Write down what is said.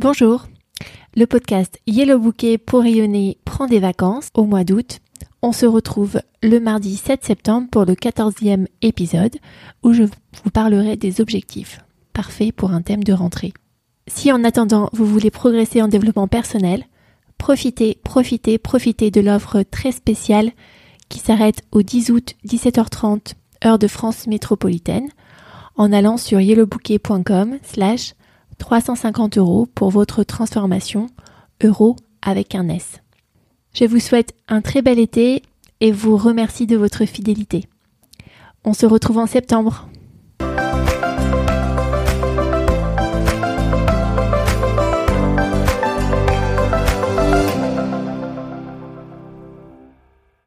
Bonjour, le podcast Yellow Bouquet pour rayonner prend des vacances au mois d'août. On se retrouve le mardi 7 septembre pour le 14e épisode où je vous parlerai des objectifs. Parfait pour un thème de rentrée. Si en attendant vous voulez progresser en développement personnel, profitez, profitez, profitez de l'offre très spéciale qui s'arrête au 10 août 17h30 heure de France métropolitaine en allant sur yellowbouquet.com slash 350 euros pour votre transformation euro avec un S. Je vous souhaite un très bel été et vous remercie de votre fidélité. On se retrouve en septembre.